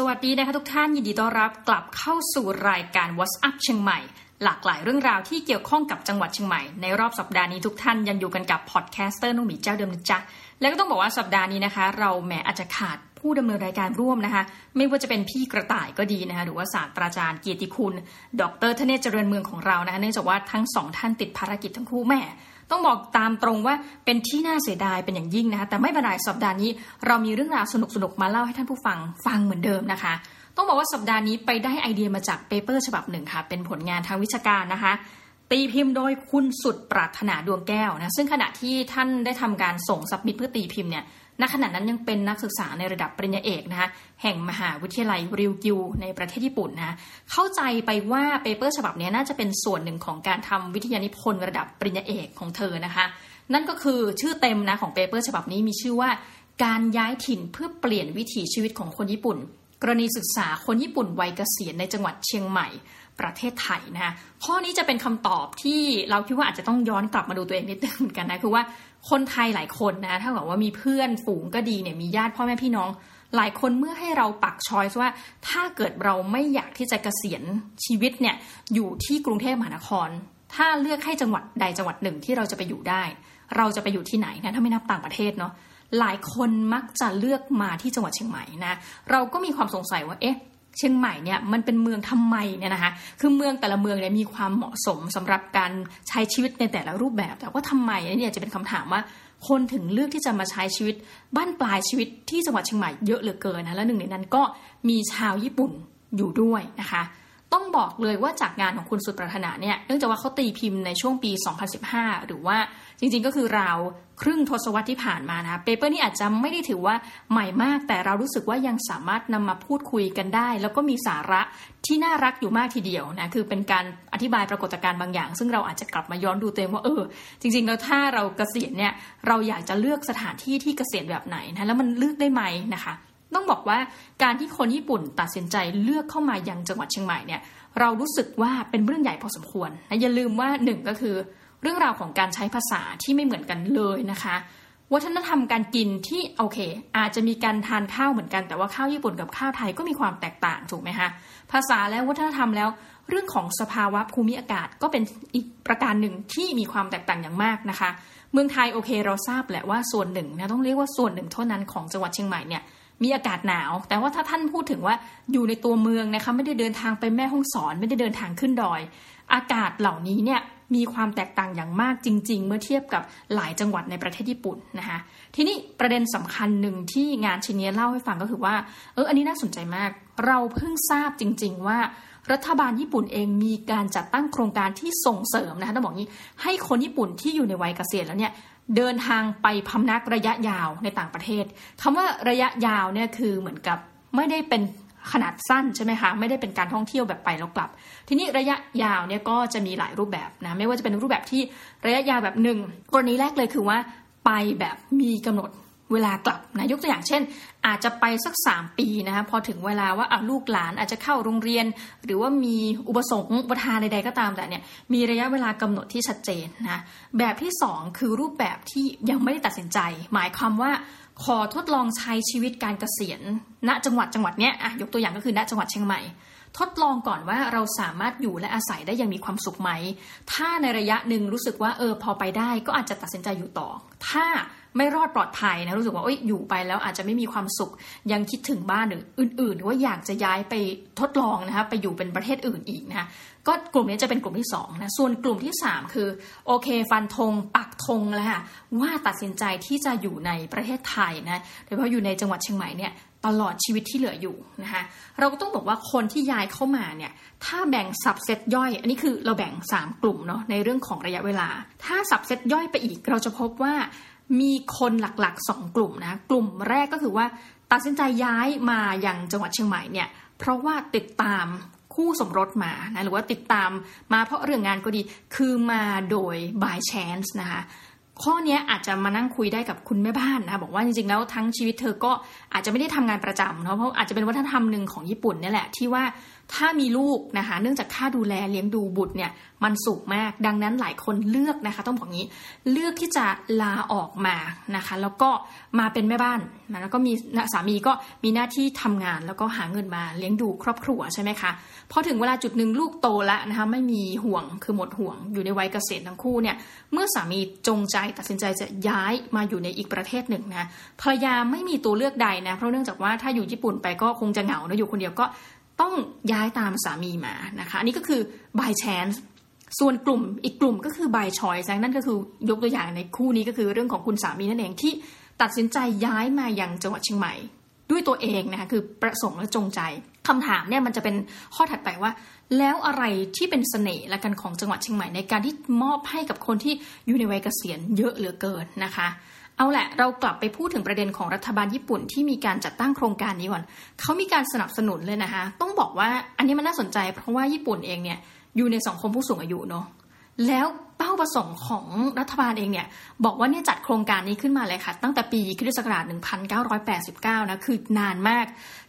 สวัสดีนะคะทุกท่านยินดีต้อนรับกลับเข้าสู่รายการ What's Up เชียงใหม่ หลากหลายเรื่องราวที่เกี่ยวข้องกับจังหวัดเชียงใหม่ ในรอบสัปดาห์นี้ทุกท่านยังอยู่กันกับ podcaster นุ่มหมีเจ้าเดิมนะจ๊ะ แล้วก็ต้องบอกว่าสัปดาห์นี้นะคะ เราแหมอาจจะขาด ผู้ดำเนินรายการร่วมนะคะไม่ว่าจะเป็นพี่กระต่ายก็ดีนะคะหรือว่าศาสตราจารย์เกียรติคุณ ดรทเนศเจริญเมืองของเรานะคะเนื่องจากว่าทั้งสองท่านติดภารกิจทั้งคู่แหมต้องบอกตามตรงว่าเป็นที่น่าเสียดายเป็นอย่างยิ่งนะคะแต่ไม่เป็นไรสัปดาห์นี้เรามีเรื่องราวสนุกๆมาเล่าให้ท่านผู้ฟังฟังเหมือนเดิมนะคะ ต้องบอกว่าสัปดาห์นี้ไปได้ไอเดียมาจาก paper ฉบับหนึ่งค่ะ เป็นผลงานทางวิชาการนะคะ ตีพิมพ์โดยคุณสุดปรารถนาดวงแก้วนะซึ่งขณะที่ท่านได้ทำการส่ง submit เพื่อตีพิมพ์เนี่ย ณขณะนั้นยังเป็นนักศึกษาในระดับปริญญาเอกนะคะแห่งมหาวิทยาลัยริวกิวในประเทศญี่ปุ่นนะเข้าใจไปว่า paper ฉบับนี้น่าจะเป็นส่วนหนึ่งของการทำวิทยานิพนธ์ระดับปริญญาเอกของเธอนะคะ นั่นก็คือชื่อเต็มนะของเปเปอร์ฉบับนี้มีชื่อว่า การย้ายถิ่นเพื่อเปลี่ยนวิถีชีวิตของคนญี่ปุ่น กรณีศึกษาคนญี่ปุ่นวัยเกษียณในจังหวัดเชียงใหม่ประเทศไทยนะคะข้อนี้จะเป็นคำตอบที่เราคิดว่าอาจจะต้องย้อนกลับมาดูตัวเองนิดนึงเหมือนกันนะคือว่า คนไทยหลายคนนะถ้าบอกว่ามีเพื่อนฝูงก็ดีเนี่ยมีญาติพ่อแม่พี่น้อง หลายคนเมื่อให้เราปักชอยว่า ถ้าเกิดเราไม่อยากที่จะเกษียณชีวิตเนี่ยอยู่ที่กรุงเทพมหานคร ถ้าเลือกให้จังหวัดใดจังหวัดหนึ่งที่เราจะไปอยู่ได้ เราจะไปอยู่ที่ไหนนะถ้าไม่นับต่างประเทศเนาะหลายคนมักจะเลือกมาที่จังหวัดเชียงใหม่นะเราก็มีความสงสัยว่าเอ๊ะ เชียงใหม่เนี่ยมันเป็นเมืองทำไมเนี่ยนะคะคือเมืองแต่ละเมืองเนี่ยมีความเหมาะสมสำหรับการใช้ชีวิตในแต่ละรูปแบบ แต่ว่าทำไมเนี่ยจะเป็นคำถามว่าคนถึงเลือกที่จะมาใช้ชีวิตบ้านปลายชีวิตที่จังหวัดเชียงใหม่เยอะเหลือเกินนะและหนึ่งในนั้นก็มีชาวญี่ปุ่นอยู่ด้วยนะคะต้องบอกเลยว่าจากงานของคุณสุดปรารถนาเนี่ย เนื่องจากว่าเขาตีพิมพ์ในช่วงปี 2015 หรือว่า จริงๆก็คือราวครึ่งทศวรรษที่ผ่านมานะเปเปอร์นี้อาจจะไม่ได้ถือว่าใหม่มาก แต่เรารู้สึกว่ายังสามารถนำมาพูดคุยกันได้ แล้วก็มีสาระที่น่ารักอยู่มากทีเดียวนะคือเป็นการอธิบายปรากฏการณ์บางอย่าง ซึ่งเราอาจจะกลับมาย้อนดูตัวเองว่าเออ จริง ๆ แล้วถ้าเราเกษียณเนี่ยเราอยากจะเลือกสถานที่ที่เกษียณแบบไหนนะแล้วมันเลือกได้ไหมนะคะต้องบอกว่าการที่คนญี่ปุ่นตัดสินใจเลือกเข้ามายังจังหวัดเชียงใหม่เนี่ยเรารู้สึกว่าเป็นเรื่องใหญ่พอสมควรนะอย่าลืมว่าหนึ่งก็คือ เรื่องราวของการใช้ภาษาที่ไม่เหมือนกันเลยนะคะ วัฒนธรรมการกินที่โอเค อาจจะมีการทานข้าวเหมือนกันแต่ว่าข้าวญี่ปุ่นกับข้าวไทยก็มีความแตกต่างถูกไหมคะภาษาและวัฒนธรรมแล้ว เรื่องของสภาวะภูมิอากาศก็เป็นอีกประการหนึ่งที่มีความแตกต่างอย่างมากนะคะ เมืองไทยโอเคเราทราบแหละว่าส่วนหนึ่งนะต้องเรียกว่าส่วนหนึ่งเท่านั้นของจังหวัดเชียงใหม่เนี่ยมีอากาศหนาว แต่ว่าถ้าท่านพูดถึงว่าอยู่ในตัวเมืองนะคะไม่ได้เดินทางไปแม่ห้องสอน ไม่ได้เดินทางขึ้นดอย อากาศเหล่านี้เนี่ย มีความแตกต่างอย่างมากจริง ๆ เมื่อเทียบกับหลายจังหวัดในประเทศญี่ปุ่นนะคะทีนี้ประเด็นสำคัญหนึ่งที่งานชิ้นนี้เล่าให้ฟังก็คือว่าเอออันนี้น่าสนใจมาก เราเพิ่งทราบจริง ๆ ว่ารัฐบาลญี่ปุ่นเองมีการจัดตั้งโครงการที่ส่งเสริมนะคะต้องบอกงี้ให้คนญี่ปุ่นที่อยู่ในวัยเกษียณแล้วเนี่ยเดินทางไปพำนักระยะยาวในต่างประเทศคำว่าระยะยาวเนี่ยคือเหมือนกับไม่ได้เป็น ขนาดสั้นใช่ไหมคะไม่ได้เป็นการท่องเที่ยวแบบไปแล้วกลับ ทีนี้ระยะยาวเนี่ยก็จะมีหลายรูปแบบนะไม่ว่าจะเป็นรูปแบบที่ระยะยาวแบบหนึ่งกรณีแรกเลยคือว่าไปแบบมีกำหนดเวลากลับนะยกตัวอย่างเช่น อาจจะไปสัก 3 ปีนะคะพอถึงเวลาว่าอาลูกหลานอาจจะเข้าโรงเรียน หรือว่ามีอุปสงค์อุปทานใดๆก็ตามแต่เนี่ยมีระยะเวลากำหนดที่ชัดเจนนะแบบที่ 2 คือรูปแบบที่ยังไม่ได้ตัดสินใจ หมายความว่า ขอทดลองใช้ชีวิตการเกษียณ ณจังหวัดจังหวัดเนี้ยอะยกตัวอย่างก็คือณจังหวัดเชียงใหม่ ทดลองก่อนว่าเราสามารถอยู่และอาศัยได้อย่างมีความสุขไหม ถ้าในระยะหนึ่งรู้สึกว่าเออพอไปได้ก็อาจจะตัดสินใจอยู่ต่อ ถ้าไม่รอดปลอดภัยนะรู้สึกว่าออยู่ไปแล้วอาจจะไม่มีความสุขยังคิดถึงบ้านหรืออื่นๆ หรือว่าอยากจะย้ายไปทดลองนะคะไปอยู่เป็นประเทศอื่นอีกนะคะ ก็กลุ่มนี้จะเป็นกลุ่มที่2นะส่วนกลุ่มที่ 3 คือโอเคฟันธงปักธงแล้วค่ะว่าตัดสินใจที่จะอยู่ในประเทศไทยนะโดยเฉพาะอยู่ในจังหวัดเชียงใหม่เนี่ยตลอดชีวิตที่เหลืออยู่นะคะเราก็ต้องบอกว่าคนที่ย้ายเข้ามาเนี่ยถ้าแบ่งสับเซตย่อย อันนี้คือเราแบ่ง 3 กลุ่มเนาะในเรื่องของระยะเวลา ถ้าสับเซตย่อยไปอีก เราจะพบว่ามีคนหลักๆ 2 กลุ่มนะกลุ่มแรกก็คือว่าตัดสินใจย้ายมาอย่างจังหวัดเชียงใหม่เนี่ยเพราะว่าติดตาม คู่สมรสมานะหรือว่าติดตามมาเพราะเรื่องงานก็ดีคือมาโดย by chance นะคะข้อนี้อาจจะมานั่งคุยได้กับคุณแม่บ้านนะคะบอกว่าจริงๆแล้วทั้งชีวิตเธอก็อาจจะไม่ได้ทำงานประจำเนาะเพราะอาจจะเป็นวัฒนธรรมหนึ่งของญี่ปุ่นนี่แหละที่ว่า ถ้ามีลูกนะคะ เนื่องจากค่าดูแลเลี้ยงดูบุตรเนี่ยมันสูงมาก ดังนั้นหลายคนเลือกนะคะ ต้องบอกงี้ เลือกที่จะลาออกมานะคะ แล้วก็มาเป็นแม่บ้านแล้วก็มีสามีก็มีหน้าที่ทำงาน แล้วก็หาเงินมาเลี้ยงดูครอบครัวใช่ไหมคะพอถึงเวลาจุดหนึ่งลูกโตแล้วนะคะไม่มีห่วงคือหมดห่วงอยู่ในวัยเกษียณทั้งคู่เนี่ยเมื่อสามีจงใจตัดสินใจจะย้ายมาอยู่ในอีกประเทศหนึ่งนะภรรยาไม่มีตัวเลือกใดนะเพราะเนื่องจากว่าถ้าอยู่ญี่ปุ่นไปก็คงจะเหงาเนะอยู่คนเดียวก็ ต้องย้ายตามสามีมานะคะอันนี้ก็คือ by chance ส่วนกลุ่มอีกกลุ่มก็คือ by choice นั่นก็คือยกตัวอย่างในคู่นี้ก็คือเรื่องของคุณสามีนั่นเองที่ตัดสินใจย้ายมายังจังหวัดเชียงใหม่ ด้วยตัวเองนะคะคือประสงค์และจงใจคำถามเนี่ยมันจะเป็นข้อถัดไปว่า แล้วอะไรที่เป็นเสน่ห์ละกันของจังหวัดเชียงใหม่ในการที่มอบให้กับคนที่อยู่ในวัยเกษียณเยอะเหลือเกินนะคะ เอาแหละ เรากลับไปพูดถึงประเด็นของรัฐบาลญี่ปุ่นที่มีการจัดตั้งโครงการนี้ก่อนเขามีการสนับสนุนเลยนะคะต้องบอกว่าอันนี้มันน่าสนใจ เพราะว่าญี่ปุ่นเองเนี่ยอยู่ในสังคมผู้สูงอายุเนาะแล้วเป้าประสงค์ของรัฐบาลเองเนี่ยบอกว่าเนี่ยจัดโครงการนี้ขึ้นมาเลยค่ะ ตั้งแต่ปีคริสตศักราช 1989 นะ คือนานมาก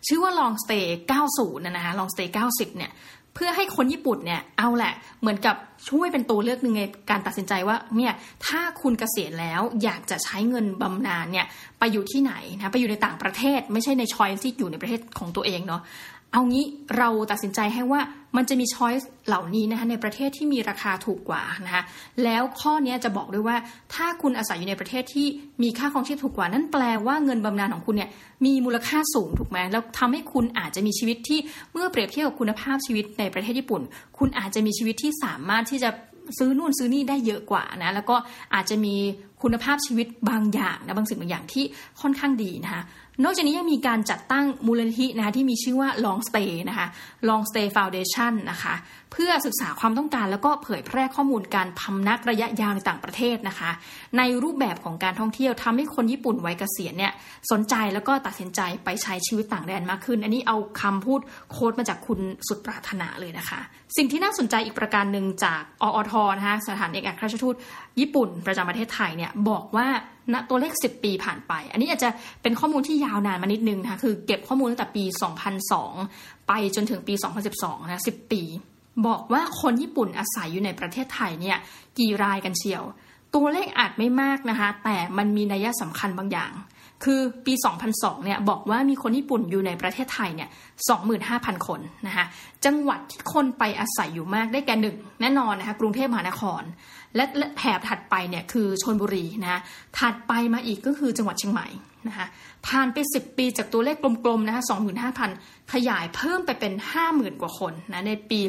ชื่อว่า Long Stay 90 นะนะ Long Stay 90 เนี่ย พื่อให้คนญี่ปุ่นเนี่ยเอาแหละ เหมือนกับช่วยเป็นตัวเลือกหนึ่งในการตัดสินใจว่าเนี่ยถ้าคุณเกษียณแล้วอยากจะใช้เงินบำนาญเนี่ยไปอยู่ที่ไหนนะไปอยู่ในต่างประเทศ ไม่ใช่ในชอยที่อยู่ในประเทศของตัวเองเนาะ เอางี้เราตัดสินใจให้ว่ามันจะมีช้อยส์เหล่านี้นะคะในประเทศที่มีราคาถูกกว่านะคะแล้วข้อนี้จะบอกด้วยว่า ถ้าคุณอาศัยอยู่ในประเทศที่มีค่าครองชีพถูกกว่า นั่นแปลว่าเงินบำนาญของคุณเนี่ยมีมูลค่าสูงถูกไหมแล้วทำให้คุณอาจจะมีชีวิตที่เมื่อเปรียบเทียบกับคุณภาพชีวิตในประเทศญี่ปุ่น คุณอาจจะมีชีวิตที่สามารถที่จะซื้อนู่นซื้อนี่ได้เยอะกว่านะแล้วก็อาจจะมี คุณภาพชีวิตบางอย่างนะบางสิ่งบางอย่างที่ค่อนข้างดีนะคะนอกจากนี้ยังมีการจัดตั้งมูลนิธินะคะที่มีชื่อว่า Long Stay นะคะ Long Stay Foundation นะคะเพื่อศึกษาความต้องการแล้วก็เผยแพร่ข้อมูลการพำนักระยะยาวในต่างประเทศนะคะ ในรูปแบบของการท่องเที่ยวทำให้คนญี่ปุ่นวัยเกษียณเนี่ยสนใจแล้วก็ตัดสินใจไปใช้ชีวิตต่างแดนมากขึ้น อันนี้เอาคำพูดโค้ดมาจากคุณสุดปรารถนาเลยนะคะ สิ่งที่น่าสนใจอีกประการหนึ่งจากออทนะคะสถานเอกอัครราชทูต ญี่ปุ่นประจำประเทศไทยเนี่ยบอกว่าณตัวเลข 10 ปีผ่านไป อันนี้อาจจะเป็นข้อมูลที่ยาวนานมานิดนึงนะคะคือเก็บข้อมูลตั้งแต่ปี 2002 ไปจนถึงปี 2012 นะ 10 ปี บอกว่าคนญี่ปุ่นอาศัยอยู่ในประเทศไทยเนี่ยกี่รายกันเชียว ตัวเลขอาจไม่มากนะคะแต่มันมีนัยสำคัญบางอย่าง คือปี 2002 เนี่ยบอกว่ามีคนญี่ปุ่นอยู่ในประเทศไทยเนี่ย 25,000 คนนะคะจังหวัดที่คนไปอาศัยอยู่มากได้แก่หนึ่งแน่นอนนะคะกรุงเทพมหานคร และแถบถัดไปเนี่ยคือชนบุรีนะถัดไปมาอีกก็คือจังหวัดเชียงใหม่นะคะผ่านไป 10 ปีจากตัวเลขกลมๆนะคะ25,000 ขยายเพิ่มไปเป็น 50,000 กว่าคนนะในปี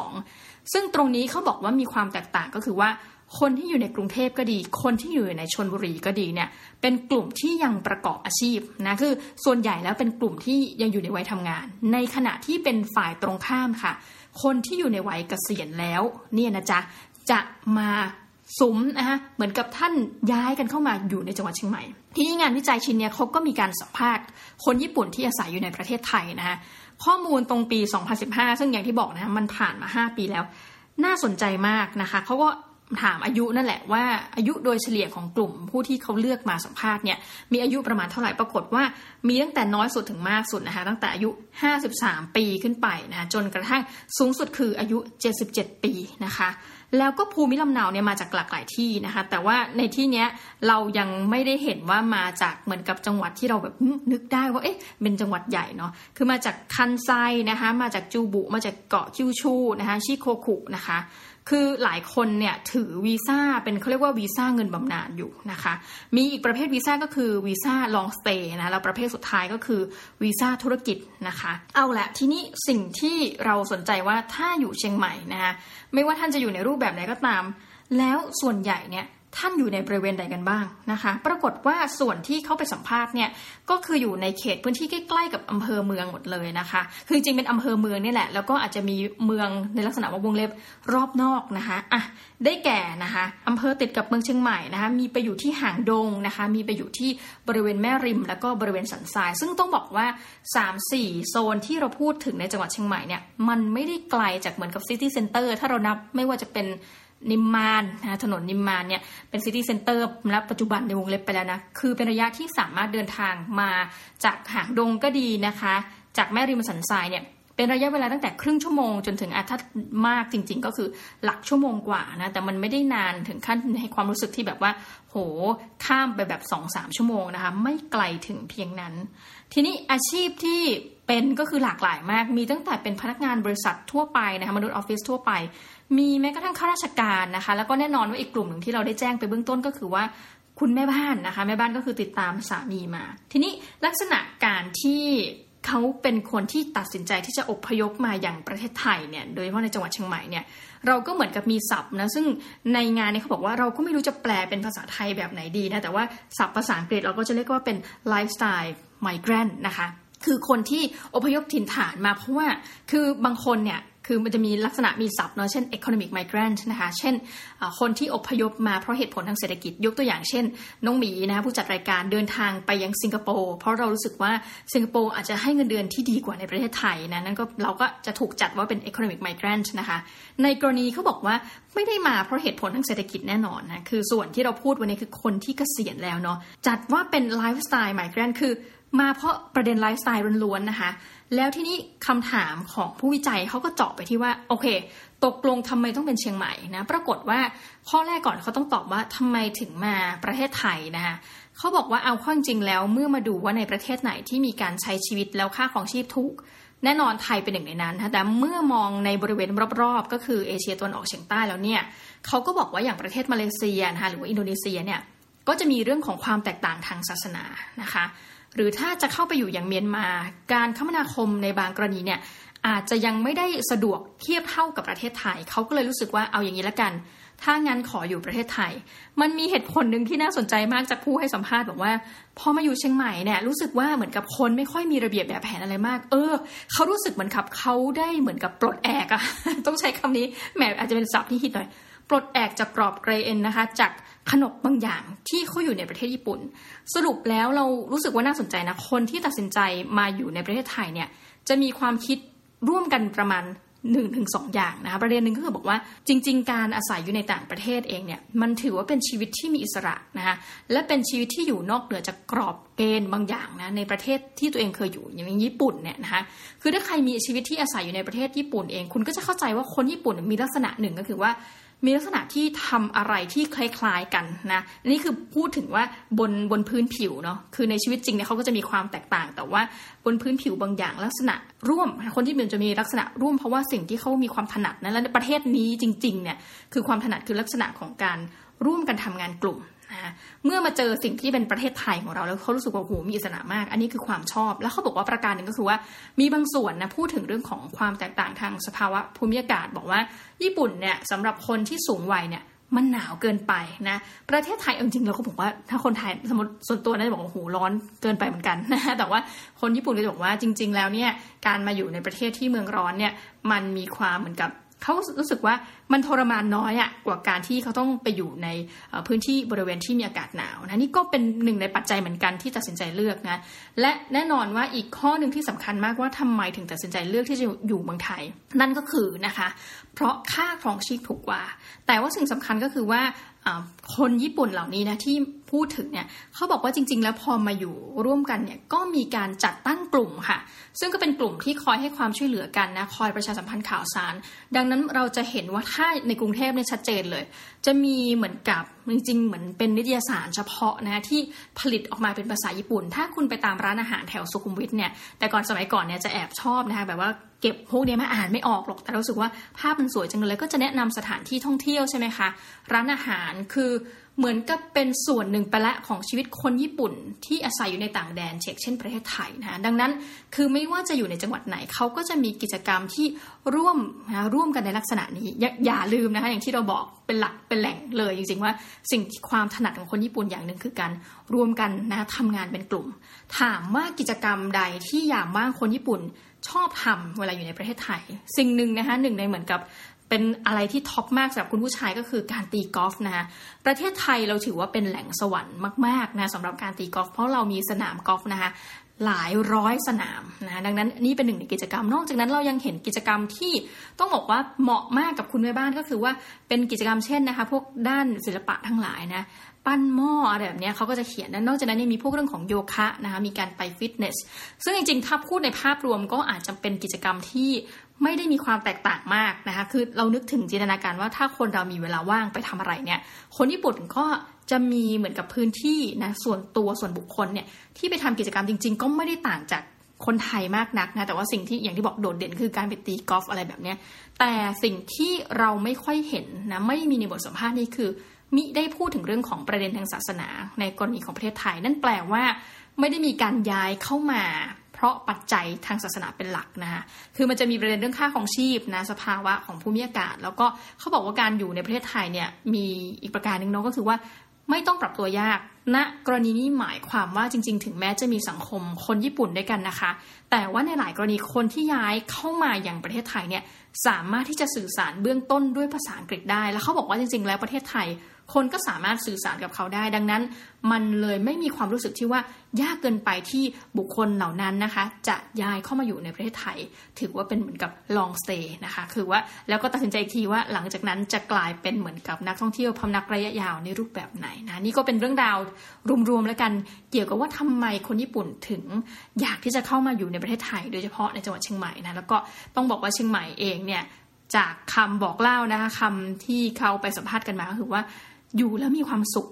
2012 ซึ่งตรงนี้เขาบอกว่ามีความแตกต่างก็คือว่า คนที่อยู่ในกรุงเทพก็ดี คนที่อยู่ในชนบุรีก็ดีเนี่ย เป็นกลุ่มที่ยังประกอบอาชีพนะคือส่วนใหญ่แล้วเป็นกลุ่มที่ยังอยู่ในวัยทำงาน ในขณะที่เป็นฝ่ายตรงข้ามค่ะ คนที่อยู่ในวัยเกษียณแล้วเนี่ยนะจ๊ะจะมาสุมนะคะเหมือนกับท่านย้ายกันเข้ามาอยู่ในจังหวัดเชียงใหม่ ที่งานวิจัยชิ้นนี้เขาก็มีการสัมภาษณ์คนญี่ปุ่นที่อาศัยอยู่ในประเทศไทยนะคะ ข้อมูลตรงปี 2015 ซึ่งอย่างที่บอกนะมันผ่านมา 5 ปีแล้ว น่าสนใจมากนะคะเขาก็ถามอายุนั่นแหละว่าอายุโดยเฉลี่ยของกลุ่มผู้ที่เขาเลือกมาสัมภาษณ์เนี่ยมีอายุประมาณเท่าไหร่ปรากฏว่า มีตั้งแต่น้อยสุดถึงมากสุดนะคะตั้งแต่อายุ 53 ปีขึ้นไปนะจนกระทั่งสูงสุดคืออายุ 77 ปีนะคะ แล้วก็ภูมิลำเนาเนี่ยมาจากหลากหลายที่นะคะ แต่ว่าในที่เนี้ยเรายังไม่ได้เห็นว่ามาจากเหมือนกับจังหวัดที่เราแบบนึกได้ว่าเอ๊ะเป็นจังหวัดใหญ่เนาะคือมาจากคันไซนะคะ มาจากจูบุ มาจากเกาะคิวชูนะคะชิโคคุนะคะ คือหลายคนเนี่ยถือวีซ่าเป็นเขาเรียกว่าวีซ่าเงินบำนาญอยู่นะคะ มีอีกประเภทวีซ่าก็คือวีซ่าลองสเตย์นะแล้วประเภทสุดท้ายก็คือวีซ่าธุรกิจนะคะ เอาละทีนี้สิ่งที่เราสนใจว่าถ้าอยู่เชียงใหม่นะคะไม่ว่าท่านจะอยู่ในรูปแบบไหนก็ตาม แล้วส่วนใหญ่เนี่ย ท่านอยู่ในบริเวณใดกันบ้างนะคะ ปรากฏว่าส่วนที่เขาไปสัมภาษณ์เนี่ยก็คืออยู่ในเขตพื้นที่ใกล้ๆกับอำเภอเมืองหมดเลยนะคะ คือจริงเป็นอำเภอเมืองนี่แหละ แล้วก็อาจจะมีเมืองในลักษณะว่าวงเล็บรอบนอกนะคะอะได้แก่นะคะอำเภอติดกับเมืองเชียงใหม่นะคะ มีไปอยู่ที่หางดงนะคะ มีไปอยู่ที่บริเวณแม่ริม แล้วก็บริเวณสันทราย ซึ่งต้องบอกว่า 3-4 โซนที่เราพูดถึงในจังหวัดเชียงใหม่เนี่ยมันไม่ได้ไกลจากเหมือนกับ city center ถ้าเรานับไม่ว่าจะเป็น นิมมานนะถนนนิมมานเนี่ยเป็น city center ณปัจจุบันในวงเล็บไปแล้วนะ คือเป็นระยะที่สามารถเดินทางมาจากหางดงก็ดีนะคะ จากแม่ริมสันทรายเนี่ยเป็นระยะเวลาตั้งแต่ครึ่งชั่วโมงจนถึงอาถ้ามากจริง ๆ ก็คือหลักชั่วโมงกว่านะ แต่มันไม่ได้นานถึงขั้นให้ความรู้สึกที่แบบว่า โหข้ามไปแบบสองสามชั่วโมงนะคะ ไม่ไกลถึงเพียงนั้น ทีนี้อาชีพที่เป็นก็คือหลากหลายมาก มีตั้งแต่เป็นพนักงานบริษัททั่วไปนะคะมนุษย์ออฟฟิศทั่วไป มีแม้กระทั่งข้าราชการนะคะ แล้วก็แน่นอนว่าอีกกลุ่มหนึ่งที่เราได้แจ้งไปเบื้องต้นก็คือว่าคุณแม่บ้านนะคะ แม่บ้านก็คือติดตามสามีมา ทีนี้ลักษณะการที่เขาเป็นคนที่ตัดสินใจที่จะอพยพมาอย่างประเทศไทยเนี่ยโดยเฉพาะในจังหวัดเชียงใหม่เนี่ยเราก็เหมือนกับมีศัพท์นะซึ่งในงานเนี้เขาบอกว่าเราก็ไม่รู้จะแปลเป็นภาษาไทยแบบไหนดีนะแต่ว่าศัพท์ภาษาอังกฤษเราก็จะเรียกว่าเป็นไลฟ์สไตล์ไมเกรนนะคะคือคนที่อพยพถิ่นฐานมาเพราะว่าคือบางคนเนี่ย คือมันจะมีลักษณะมีศัพท์เนาะเช่น economic migrant นะคะเช่นคนที่อพยพมาเพราะเหตุผลทางเศรษฐกิจยกตัวอย่างเช่น น้องหมีนะคะผู้จัดรายการเดินทางไปยังสิงคโปร์เพราะเรารู้สึกว่าสิงคโปร์อาจจะให้เงินเดือนที่ดีกว่าในประเทศไทยนะนั่นก็เราก็จะถูกจัดว่าเป็น economic migrant นะคะในกรณีเขาบอกว่าไม่ได้มาเพราะเหตุผลทางเศรษฐกิจแน่นอนนะคือส่วนที่เราพูดวันนี้คือคนที่เกษียณแล้วเนาะจัดว่าเป็น lifestyle migrant คือมาเพราะประเด็นไลฟ์สไตล์ล้วนๆนะคะ แล้วที่นี้คำถามของผู้วิจัยเขาก็เจาะไปที่ว่าโอเค ตกลงทำไมต้องเป็นเชียงใหม่นะปรากฏว่าข้อแรกก่อนเขาต้องตอบว่าทำไมถึงมาประเทศไทยนะคะเขาบอกว่าเอาข้อจริงแล้วเมื่อมาดูว่าในประเทศไหนที่มีการใช้ชีวิตแล้วค่าของชีพถูกแน่นอนไทยเป็นหนึ่งในนั้นนะแต่เมื่อมองในบริเวณรอบๆ ก็คือเอเชียตะวันออกเฉียงใต้แล้วเนี่ยเขาก็บอกว่าอย่างประเทศมาเลเซียนะคะหรือว่าอินโดนีเซียเนี่ยก็จะมีเรื่องของความแตกต่างทางศาสนานะคะ หรือถ้าจะเข้าไปอยู่อย่างเมียนมา การคมนาคมในบางกรณีเนี่ยอาจจะยังไม่ได้สะดวกเทียบเท่ากับประเทศไทย เขาก็เลยรู้สึกว่าเอาอย่างนี้ละกัน ถ้างั้นขออยู่ประเทศไทย มันมีเหตุผลหนึ่งที่น่าสนใจมากจากผู้ให้สัมภาษณ์บอกว่า พอมาอยู่เชียงใหม่เนี่ยรู้สึกว่าเหมือนกับคนไม่ค่อยมีระเบียบแบบแผนอะไรมาก เออ เขารู้สึกเหมือนกับเขาได้เหมือนกับปลดแอกอะต้องใช้คำนี้แหมอาจจะเป็นศัพท์ที่ฮิตหน่อย ปลดแอกจากกรอบเกรเอ็นนะคะ จากขนบบางอย่างที่เขาอยู่ในประเทศญี่ปุ่น สรุปแล้วเรารู้สึกว่าน่าสนใจนะ คนที่ตัดสินใจมาอยู่ในประเทศไทยเนี่ยจะมีความคิดร่วมกันประมาณหนึ่งถึงสองอย่างนะคะประเด็นหนึ่งก็คือบอกว่าจริง ๆ การอาศัยอยู่ในต่างประเทศเองเนี่ยมันถือว่าเป็นชีวิตที่มีอิสระนะคะและเป็นชีวิตที่อยู่นอกเหนือจากกรอบเกณฑ์บางอย่างนะในประเทศที่ตัวเองเคยอยู่อย่างญี่ปุ่นเนี่ยนะคะคือถ้าใครมีชีวิตที่อาศัยอยู่ในประเทศญี่ปุ่นเอง คุณก็จะเข้าใจว่าคนญี่ปุ่นมีลักษณะหนึ่งก็คือว่า มีลักษณะที่ทำอะไรที่คล้ายๆกันนะนี่คือพูดถึงว่าบนบนพื้นผิวเนาะคือในชีวิตจริงเนี่ยเขาก็จะมีความแตกต่าง แต่ว่าบนพื้นผิวบางอย่างลักษณะร่วม คนที่เป็นจะมีลักษณะร่วมเพราะว่าสิ่งที่เขามีความถนัดนะและประเทศนี้จริงๆเนี่ยคือความถนัดคือลักษณะของการร่วมกันทำงานกลุ่ม นะเมื่อมาเจอสิ่งที่เป็นประเทศไทยของเราแล้วเขารู้สึกว่าโหมีอิสระมาก อันนี้คือความชอบ แล้วเขาบอกว่าประการหนึ่งก็คือว่า มีบางส่วนนะพูดถึงเรื่องของความแตกต่างทางสภาวะภูมิอากาศ บอกว่า ญี่ปุ่นเนี่ยสำหรับคนที่สูงวัยเนี่ยมันหนาวเกินไปนะ ประเทศไทยจริงๆเราก็บอกว่าถ้าคนไทยสมมติส่วนตัวนะจะบอกว่าโหร้อนเกินไปเหมือนกันนะแต่ว่าคนญี่ปุ่นก็จะบอกว่าจริง ๆ แล้วเนี่ยการมาอยู่ในประเทศที่เมืองร้อนเนี่ยมันมีความเหมือนกับ เขารู้สึกว่ามันทรมานน้อยอะกว่าการที่เขาต้องไปอยู่ในพื้นที่บริเวณที่มีอากาศหนาวนะนี่ก็เป็นหนึ่งในปัจจัยเหมือนกันที่ตัดสินใจเลือกนะและแน่นอนว่าอีกข้อหนึ่งที่สำคัญมากว่าทำไมถึงตัดสินใจเลือกที่จะอยู่เมืองไทย นั่นก็คือนะคะ เพราะค่าครองชีพถูกกว่า แต่ว่าสิ่งสำคัญก็คือว่าคนญี่ปุ่นเหล่านี้นะที่ พูดถึงเนี่ยเขาบอกว่าจริง ๆ แล้วพอมาอยู่ร่วมกันเนี่ยก็มีการจัดตั้งกลุ่มค่ะ ซึ่งก็เป็นกลุ่มที่คอยให้ความช่วยเหลือกันนะคอยประชาสัมพันธ์ข่าวสาร ดังนั้นเราจะเห็นว่าถ้าในกรุงเทพเนี่ยชัดเจนเลย จะมีเหมือนกับ จริงๆเหมือนเป็นนิตยสารเฉพาะนะที่ผลิตออกมาเป็นภาษาญี่ปุ่น ถ้าคุณไปตามร้านอาหารแถวสุขุมวิทเนี่ยแต่ก่อนสมัยก่อนเนี่ยจะแอบชอบนะคะแบบว่าเก็บพวกนี้มาอ่านไม่ออกหรอกแต่รู้สึกว่าภาพมันสวยจังเลยก็จะแนะนำสถานที่ท่องเที่ยวใช่ไหมคะร้านอาหารคือเหมือนกับเป็นส่วนหนึ่งไปละของชีวิตคนญี่ปุ่น ที่อาศัยอยู่ในต่างแดนเช่นเช่นประเทศไทยนะคะดังนั้นคือไม่ว่าจะอยู่ในจังหวัดไหนเขาก็จะมีกิจกรรมที่ร่วมนะร่วมกันในลักษณะนี้อย่าลืมนะคะอย่างที่เราบอกเป็นหลักเป็นแหล่งเลยจริงๆว่าสิ่งความถนัดของคนญี่ปุ่นอย่างหนึ่งคือการรวมกันนะทำงานเป็นกลุ่ม ถามว่ากิจกรรมใดที่อย่างว่างคนญี่ปุ่นชอบทำเวลาอยู่ในประเทศไทย สิ่งหนึ่งนะคะหนึ่งในเหมือนกับเป็นอะไรที่ท็อปมากสำหรับคุณผู้ชายก็คือการตีกอล์ฟนะคะประเทศไทยเราถือว่าเป็นแหล่งสวรรค์มากๆนะสำหรับการตีกอล์ฟเพราะเรามีสนามกอล์ฟนะคะ หลายร้อยสนามนะดังนั้นนี่เป็นหนึ่งในกิจกรรม นอกจากนั้นเรายังเห็นกิจกรรมที่ต้องบอกว่าเหมาะมากกับคุณแม่บ้านก็คือว่าเป็นกิจกรรมเช่นนะคะ พวกด้านศิลปะทั้งหลายนะปั้นหม้ออะไรแบบนี้เขาก็จะเขียนนอกจากนั้นยังมีพวกเรื่องของโยคะนะคะมีการไปฟิตเนส ซึ่งจริงๆ ถ้าพูดในภาพรวมก็อาจจะเป็นกิจกรรมที่ไม่ได้มีความแตกต่างมากนะคะ คือเรานึกถึงจินตนาการว่าถ้าคนเรามีเวลาว่างไปทำอะไรเนี่ย คนญี่ปุ่นก็ จะมีเหมือนกับพื้นที่นะส่วนตัวส่วนบุคคลเนี่ยที่ไปทำกิจกรรมจริง ๆ ก็ไม่ได้ต่างจากคนไทยมากนักนะแต่ว่าสิ่งที่อย่างที่บอกโดดเด่นคือการไปตีกอล์ฟอะไรแบบนี้แต่สิ่งที่เราไม่ค่อยเห็นนะไม่มีในบทสัมภาษณ์นี้คือ มิได้พูดถึงเรื่องของประเด็นทางศาสนา ในกรณีของประเทศไทย นั่นแปลว่า ไม่ได้มีการย้ายเข้ามา เพราะปัจจัยทางศาสนาเป็นหลักนะคะคือมันจะมีประเด็นเรื่องค่าของชีพนะสภาวะของภูมิอากาศ แล้วก็เขาบอกว่าการอยู่ในประเทศไทยเนี่ยมีอีกประการหนึ่งเนาะก็คือว่า ไม่ต้องปรับตัวยากณนะกรณีนี้หมายความว่าจริง ๆ ถึงแม้จะมีสังคมคนญี่ปุ่นด้วยกันนะคะ แต่ว่าในหลายกรณีคนที่ย้ายเข้ามาอย่างประเทศไทยเนี่ยสามารถที่จะสื่อสารเบื้องต้นด้วยภาษาอังกฤษได้ แล้วเขาบอกว่าจริง ๆ แล้วประเทศไทย คนก็สามารถสื่อสารกับเขาได้ ดังนั้น มันเลยไม่มีความรู้สึกที่ว่ายากเกินไปที่บุคคลเหล่านั้นนะคะ จะย้ายเข้ามาอยู่ในประเทศไทย ถือว่าเป็นเหมือนกับ long stay นะคะ คือว่าแล้วก็ตัดสินใจทีว่าหลังจากนั้นจะกลายเป็นเหมือนกับนักท่องเที่ยวพำนักระยะยาวในรูปแบบไหนนะนี่ก็เป็นเรื่องราวรวมๆแล้วกันเกี่ยวกับว่าทำไมคนญี่ปุ่นถึงอยากที่จะเข้ามาอยู่ในประเทศไทย โดยเฉพาะในจังหวัดเชียงใหม่นะแล้วก็ต้องบอกว่าเชียงใหม่เองเนี่ยจากคำบอกเล่านะคะคำที่เขาไปสัมภาษณ์กันมาก็คือว่า อยู่แล้วมีความสุข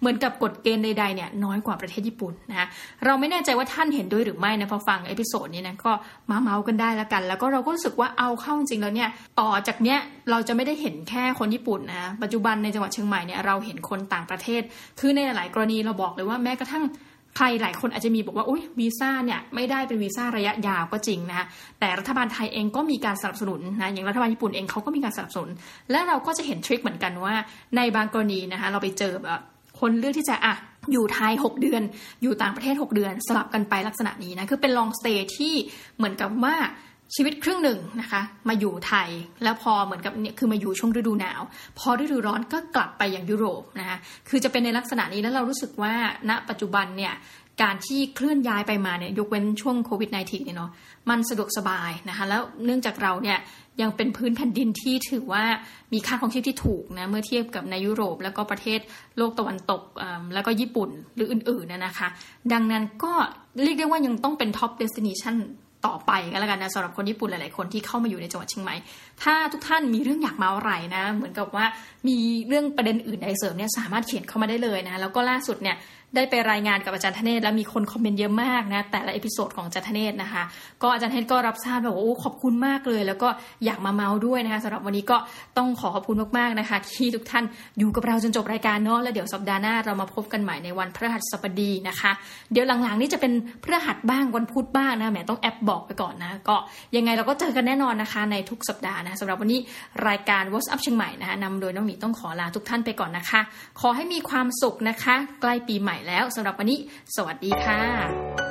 เหมือนกับกฎเกณฑ์ใดๆเนี่ยน้อยกว่าประเทศญี่ปุ่นนะเราไม่แน่ใจว่าท่านเห็นด้วยหรือไม่นะพอฟัง episode นี้นะก็มาเมาส์กันได้แล้วกัน แล้วก็เราก็รู้สึกว่าเอาเข้าจริงแล้วเนี่ยต่อจากเนี้ยเราจะไม่ได้เห็นแค่คนญี่ปุ่นนะปัจจุบันในจังหวัดเชียงใหม่เนี่ยเราเห็นคนต่างประเทศ คือในหลายกรณีเราบอกเลยว่าแม้กระทั่ง ใครหลายคนอาจจะมีบอกว่าอุ้ยวีซ่าเนี่ยไม่ได้เป็นวีซ่าระยะยาวก็จริงนะคะแต่รัฐบาลไทยเองก็มีการสนับสนุนนะอย่างรัฐบาลญี่ปุ่นเองเขาก็มีการสนับสนุน และเราก็จะเห็นทริคเหมือนกันว่า ในบางกรณีนะคะเราไปเจอแบบคนเลือกที่จะอะอยู่ไทย 6 เดือน อยู่ต่างประเทศ 6 เดือน สลับกันไปลักษณะนี้นะ คือเป็นลองสเตย์ที่เหมือนกับว่า ชีวิตครึ่งหนึ่งนะคะ มาอยู่ไทยแล้วพอเหมือนกับเนี่ยคือมาอยู่ช่วงฤดูหนาว พอฤดูร้อนก็กลับไปอย่างยุโรปนะคะคือจะเป็นในลักษณะนี้แล้วเรารู้สึกว่าณปัจจุบันเนี่ยการที่เคลื่อนย้ายไปมาเนี่ยยกเว้นช่วงโควิด -19 เนี่ยเนาะมันสะดวกสบายนะคะแล้วเนื่องจากเราเนี่ยยังเป็นพื้นแผ่นดินที่ถือว่ามีค่าครองชีพที่ถูกนะเมื่อเทียบกับในยุโรป แล้วก็ประเทศโลกตะวันตกแล้วก็ญี่ปุ่นหรืออื่นๆนะคะ ดังนั้นก็เรียกได้ว่ายังต้องเป็น top destination ต่อไปก็แล้วกันนะสำหรับคนญี่ปุ่นหลาย ๆ คนที่เข้ามาอยู่ในจังหวัดเชียงใหม่ ถ้าทุกท่านมีเรื่องอยากมาอะไรนะ เหมือนกับว่ามีเรื่องประเด็นอื่นใดเสริมเนี่ยสามารถเขียนเข้ามาได้เลยนะ แล้วก็ล่าสุดเนี่ย ได้ไปรายงานกับอาจารย์ธเนศแล้วมีคนคอมเมนต์เยอะมากนะแต่ละ episode ของอาจารย์ธเนศนะคะ ก็อาจารย์ธเนศก็รับทราบแบบว่าโอ้ขอบคุณมากเลย แล้วก็อยากมาเมาส์ด้วยนะคะสำหรับวันนี้ก็ต้องขอขอบคุณมากๆนะคะ ที่ทุกท่านอยู่กับเราจนจบรายการเนาะแล้วเดี๋ยวสัปดาห์หน้าเรามาพบกันใหม่ในวันพฤหัสบดีนะคะ เดี๋ยวหลังๆนี่จะเป็นพฤหัสบ้างวันพุธบ้างนะแหมต้องแอบบอกไปก่อนนะก็ยังไงเราก็เจอกันแน่นอนนะคะ ในทุกสัปดาห์นะสำหรับวันนี้รายการ What's Up เชียงใหม่นะคะนำโดยน้องหมีต้องขอลาทุกท่านไปก่อนนะคะ ขอให้มีความสุขนะคะ ใกล้ปีใหม่แล้วสำหรับวันนี้ สวัสดีค่ะ